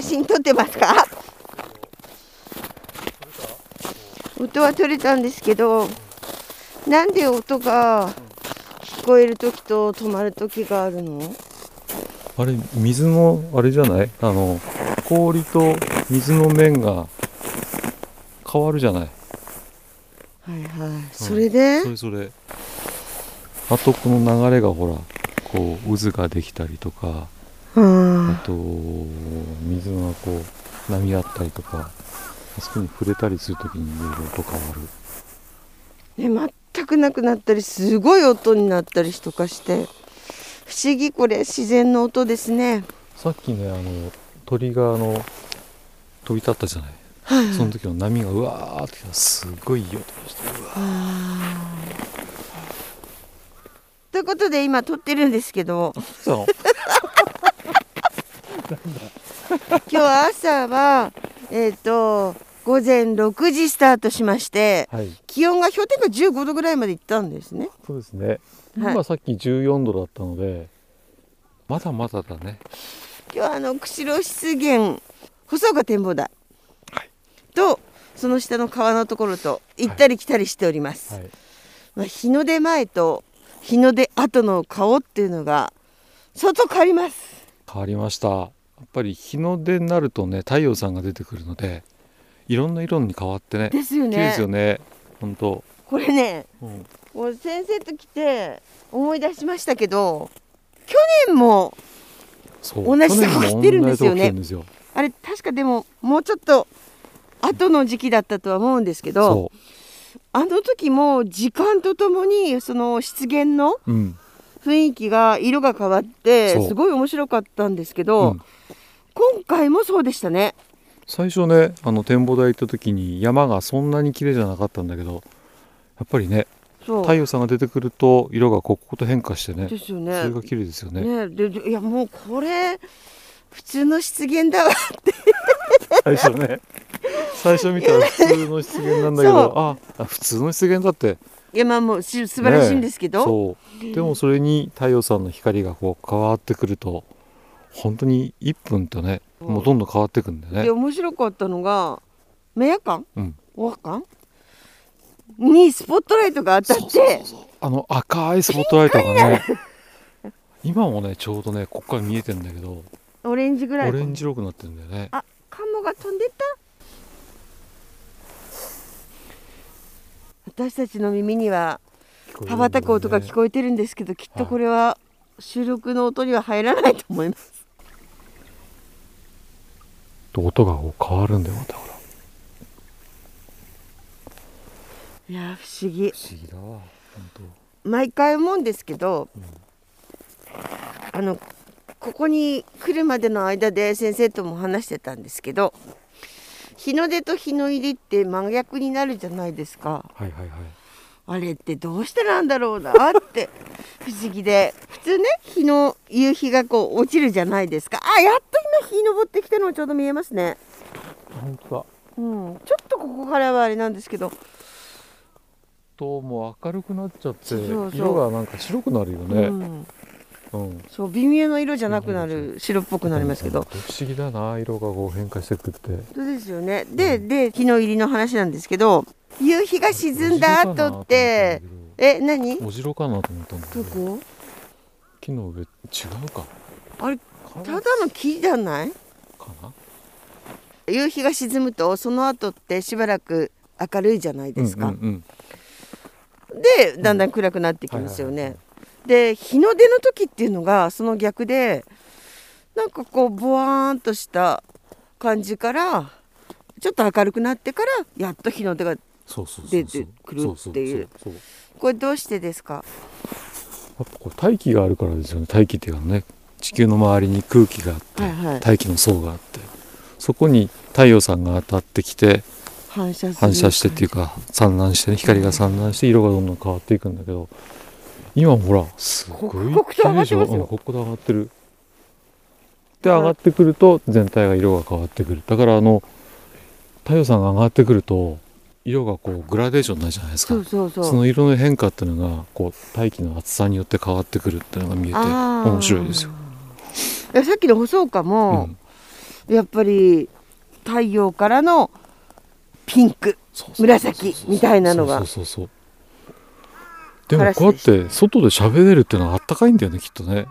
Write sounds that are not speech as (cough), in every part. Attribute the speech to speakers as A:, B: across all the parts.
A: 写真撮ってますか？音は取れたんですけどなんで音が聞こえる時と止まる時があるの？
B: あれ水のあれじゃない？あの氷と水の面が変わるじゃない？
A: はいはい。それで、
B: それそれ。あとこの流れがほらこう渦ができたりとかあ
A: はあ
B: と水がこう波あったりとかあそこに触れたりするときにいろいろ音変わる。
A: ね、全くなくなったりすごい音になったりとかして。不思議これ自然の音ですね。
B: さっきねあの鳥があの飛び立ったじゃない。
A: はい
B: その時の波がうわーってきたすごいいい音がしてうわ
A: ということで今撮ってるんですけど。
B: そう (laughs)
A: 今日は朝はえっ、と午前6時スタートしまして
B: はい。
A: 気温が氷点下15度ぐらいまでいったんですね。
B: そうですね。
A: はい。
B: 今さっき14度だったのでまだまだだね。
A: 今日はあの釧路湿原細岡展望台。
B: はい。
A: とその下の川のところと行ったり来たりしております、
B: はい。
A: まあ、日の出前と日の出後の顔っていうのが相当変わります。
B: 変わりましたやっぱり日の出になるとね太陽さんが出てくるのでいろんな色に変わってね
A: ですよ
B: 綺麗ですよ
A: ね。
B: ね本当、
A: これね
B: うん、
A: 先生と来て思い出しましたけど去年も同じとこ来てるんですよね。あれ確かでももうちょっと後の時期だったとは思うんですけど
B: そ
A: あの時も時間とともにその湿原の
B: ううん
A: 雰囲気が色が変わってすごい面白かったんですけど、
B: うん。
A: 今回もそうでしたね。
B: 最初ねあの展望台行った時に山がそんなに綺麗じゃなかったんだけどやっぱりね太陽さんが出てくると色がここと変化してね
A: ですよね。
B: それが綺麗ですよね。
A: ねいやもうこれ普通の湿原だわ
B: 最初ね。最初見たら普通の湿原なんだけどああ普通の湿原だって
A: いやまあも素晴らしいんですけど、
B: そう。でもそれに太陽さんの光がこう変わってくると本当に1分とねもうどんどん変わってくんだよね。
A: で面白かったのが明夜間
B: うん。
A: お間にスポットライトが当たって。
B: あの赤いスポットライトがね (laughs) 今もねちょうどねここから見えてんだけど
A: オレンジぐらい
B: オレンジ色くなってるんだよね。
A: あカモが飛んでった？私たちの耳には羽ばたく音が聞こえてるんですけどきっとこれは収録の音には入らないと思います。
B: と音がこう変わるんだよまたほら。
A: いや不思議。
B: 不思議だわ本
A: 毎回思うんですけど、あのここに来るまでの間で先生とも話してたんですけど日の出と日の入りって真逆になるじゃないですか。
B: 当はいはいはい。
A: あれってどうしてなんだろうなって。(laughs) 不思議で。普通ね日の夕日がこう落ちるじゃないですか。あやっと今日昇ってきたのがちょうど見えますね。
B: 本当だ。
A: うん。ちょっとここからはあれなんですけど。
B: ともう明るくなっちゃって
A: そうそう。
B: 色がなんか白くなるよ
A: う
B: ね
A: ん、
B: うん
A: そう微妙な色じゃなくなる白っぽくなりますけど
B: 不思議だな色がこう変化してくって
A: そうですよね。で、で、日の入りの話なんですけど、夕日が沈んだ後って、え、何？
B: お城かなと思ったんだけ
A: ど
B: ど
A: こ？
B: 木の上違うか
A: あれ、
B: カ
A: た
B: ラ
A: だの木じゃない？
B: スかな？
A: 夕日が沈むと、その後ってしばらく明るいじゃないですか。で、だんだん暗くなってきますよね。で、日の出の時っていうのがその逆で、なんかこうボワーンとした感じから。ちょっと明るくなってからやっと日の出が出てくるってい
B: う。
A: これどうしてですか？
B: やっぱこう大気があるからですよね。大気っていうかね地球の周りに空気があって、
A: はいはい。
B: 大気の層があって。そこに太陽さんが当たってきて
A: 反射
B: してっていうか散乱してね光が散乱して色がどんどん変わっていくんだけど今ほらすごい
A: 刻々と上がってますよ。
B: うんここで上がってる。で上がってくると全体が色が変わってくる。だからあの太陽さんが上がってくると色がこうグラデーションになるじゃないですか。
A: そうそうそう。
B: その色の変化っていうのがこう大気の厚さによって変わってくるっていうのが見えて面白いですよ。
A: やさっきの細岡
B: う
A: も、
B: ん。
A: やっぱり太陽からのピンク紫みたいなのが。
B: そうそうそうそうでもこうやって外で喋れるってのはあったかいんだよねきっとね。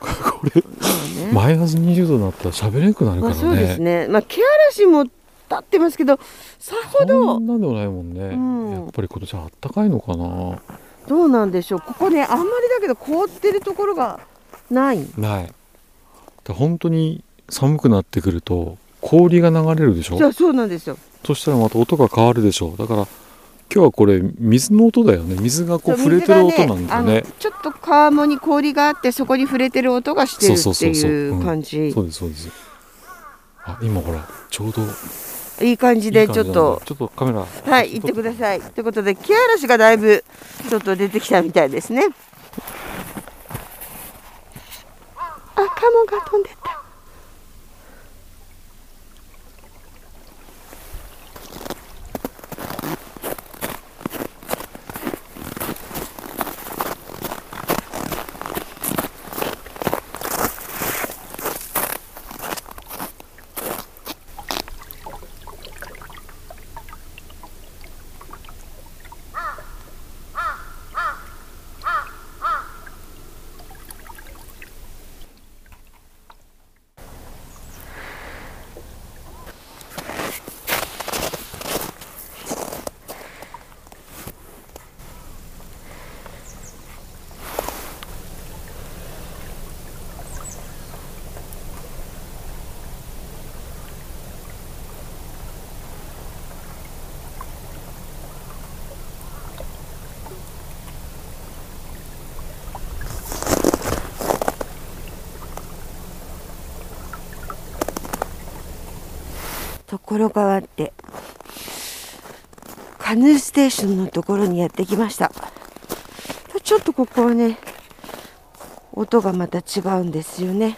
B: (laughs) これマイナス20度になったら喋れなくなるからね,、
A: まあそうですね。まあ気嵐も立ってますけどさほ
B: そ
A: ど
B: んなでもないもんね、
A: うん。
B: やっぱり今年はあったかいのかな。
A: どうなんでしょう。ここねあんまりだけど凍ってるところがない。
B: ない。で本当に寒くなってくると氷が流れるでしょ？
A: そうそうなんですよ。
B: そしたらまた音が変わるでしょだから今日はこれ水の音だよね。水がこう触れてる音なんだよね。
A: あのちょっと川面に氷があってそこに触れてる音がしてるっていう感じ。
B: そうですそうです。あ今ほらちょうど
A: いい感じでちょっと。
B: ちょっとカメラ
A: はい行ってください。ということで木嵐がだいぶちょっと出てきたみたいですね。あカモが飛んでったところ変わってカヌーステーションのところにやってきました。ちょっとここはね音がまた違うんですよね。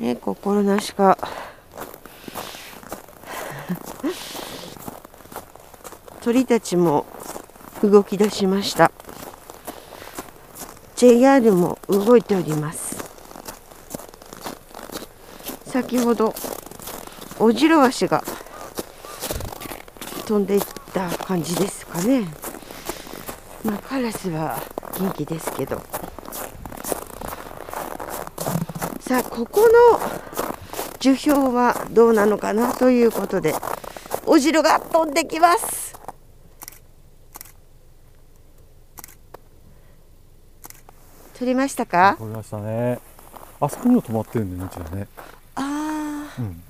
A: ね心なしか。(laughs) 鳥たちも動き出しました。JR も動いております。先ほどオジロワシが飛んでいった感じですかね。まあカラスは元気ですけど。さあここの樹氷はどうなのかなということでお汁が飛んできます。取りましたか？
B: 撮りましたね。あそこにも止まってるんだよねね。
A: ああ
B: うん。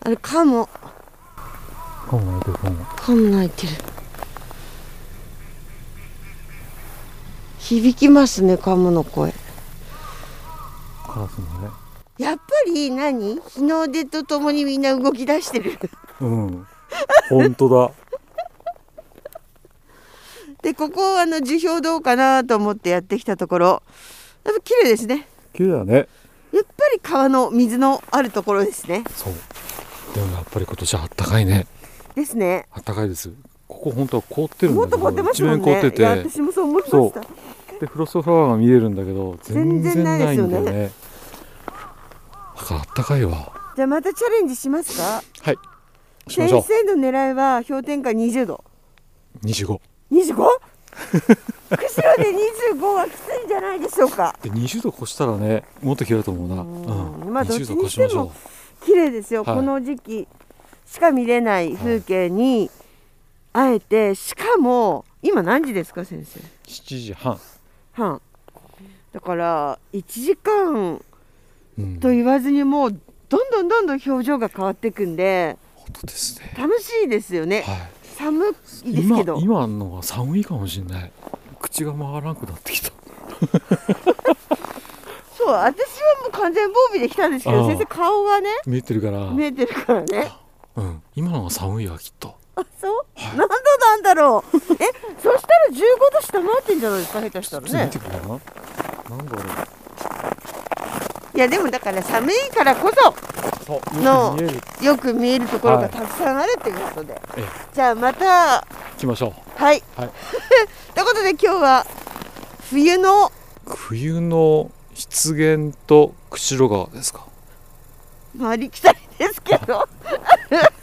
A: あれカモ
B: かもないけどかも
A: カモ鳴いてる。響きますねカモの声
B: カラスもね。
A: やっぱり何？日の出とともにみんな動き出してる。
B: うん。本当だ。(laughs)
A: でここあの樹氷どうかなと思ってやってきたところ。やっぱ綺麗ですね。
B: 綺麗だね。
A: やっぱり川の水のあるところですね。
B: そう。でもやっぱり今年はあったかいね。
A: ですね。
B: あったかいです。ここ本当は凍ってるんだけど
A: 凍ってますもん
B: 一面凍って
A: ねいや
B: て
A: 私もそう思いま
B: そ
A: した。
B: でフロストフラワーが見えるんだけど全然
A: ない
B: ない
A: ですよね
B: んだよねあったかいわ。
A: じゃあまたチャレンジしますか？
B: はい。
A: 先生の狙いは氷点下20度。
B: う 25.
A: 25? 釧路で25はきついんじゃないでしょうか？
B: で20度越したらねもっと綺麗だと思うな。
A: うん。
B: うん。
A: まあどっち
B: 20
A: にしても綺麗ですよ、
B: はい。
A: この時期しか見れない風景にあえてしかも今何時ですか先生？
B: う7時半、
A: 半。だから1時間
B: うん、
A: と言わずにもうどんどんどんどん表情が変わっていくんで
B: 本当ですね。
A: 楽しいですよね。
B: はい。
A: 寒いです
B: 今
A: けど。
B: 今のは寒いかもしれない。口が回らなくなってきた。(laughs)
A: そう私はもう完全防備できたんですけど先生顔がね
B: 見えてるから。
A: 見えてるからね。
B: うん。今のが寒いわきっと。
A: あそう、何度なんだろう。えそしたら15度下回ってんじゃないですか下手したらね。
B: 見てくれな？なんだろ
A: いやでもだから寒いからこそのよく見えるところ
B: はい。
A: がたくさんあるということで、
B: ええ。
A: じゃあまた
B: 行きましょう。
A: はい、
B: はい。(laughs)
A: ということで今日は冬の
B: 冬の湿原と釧路川ですか？
A: まありきたりですけど。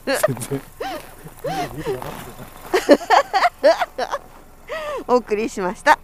B: 全然。(laughs)
A: お送りしました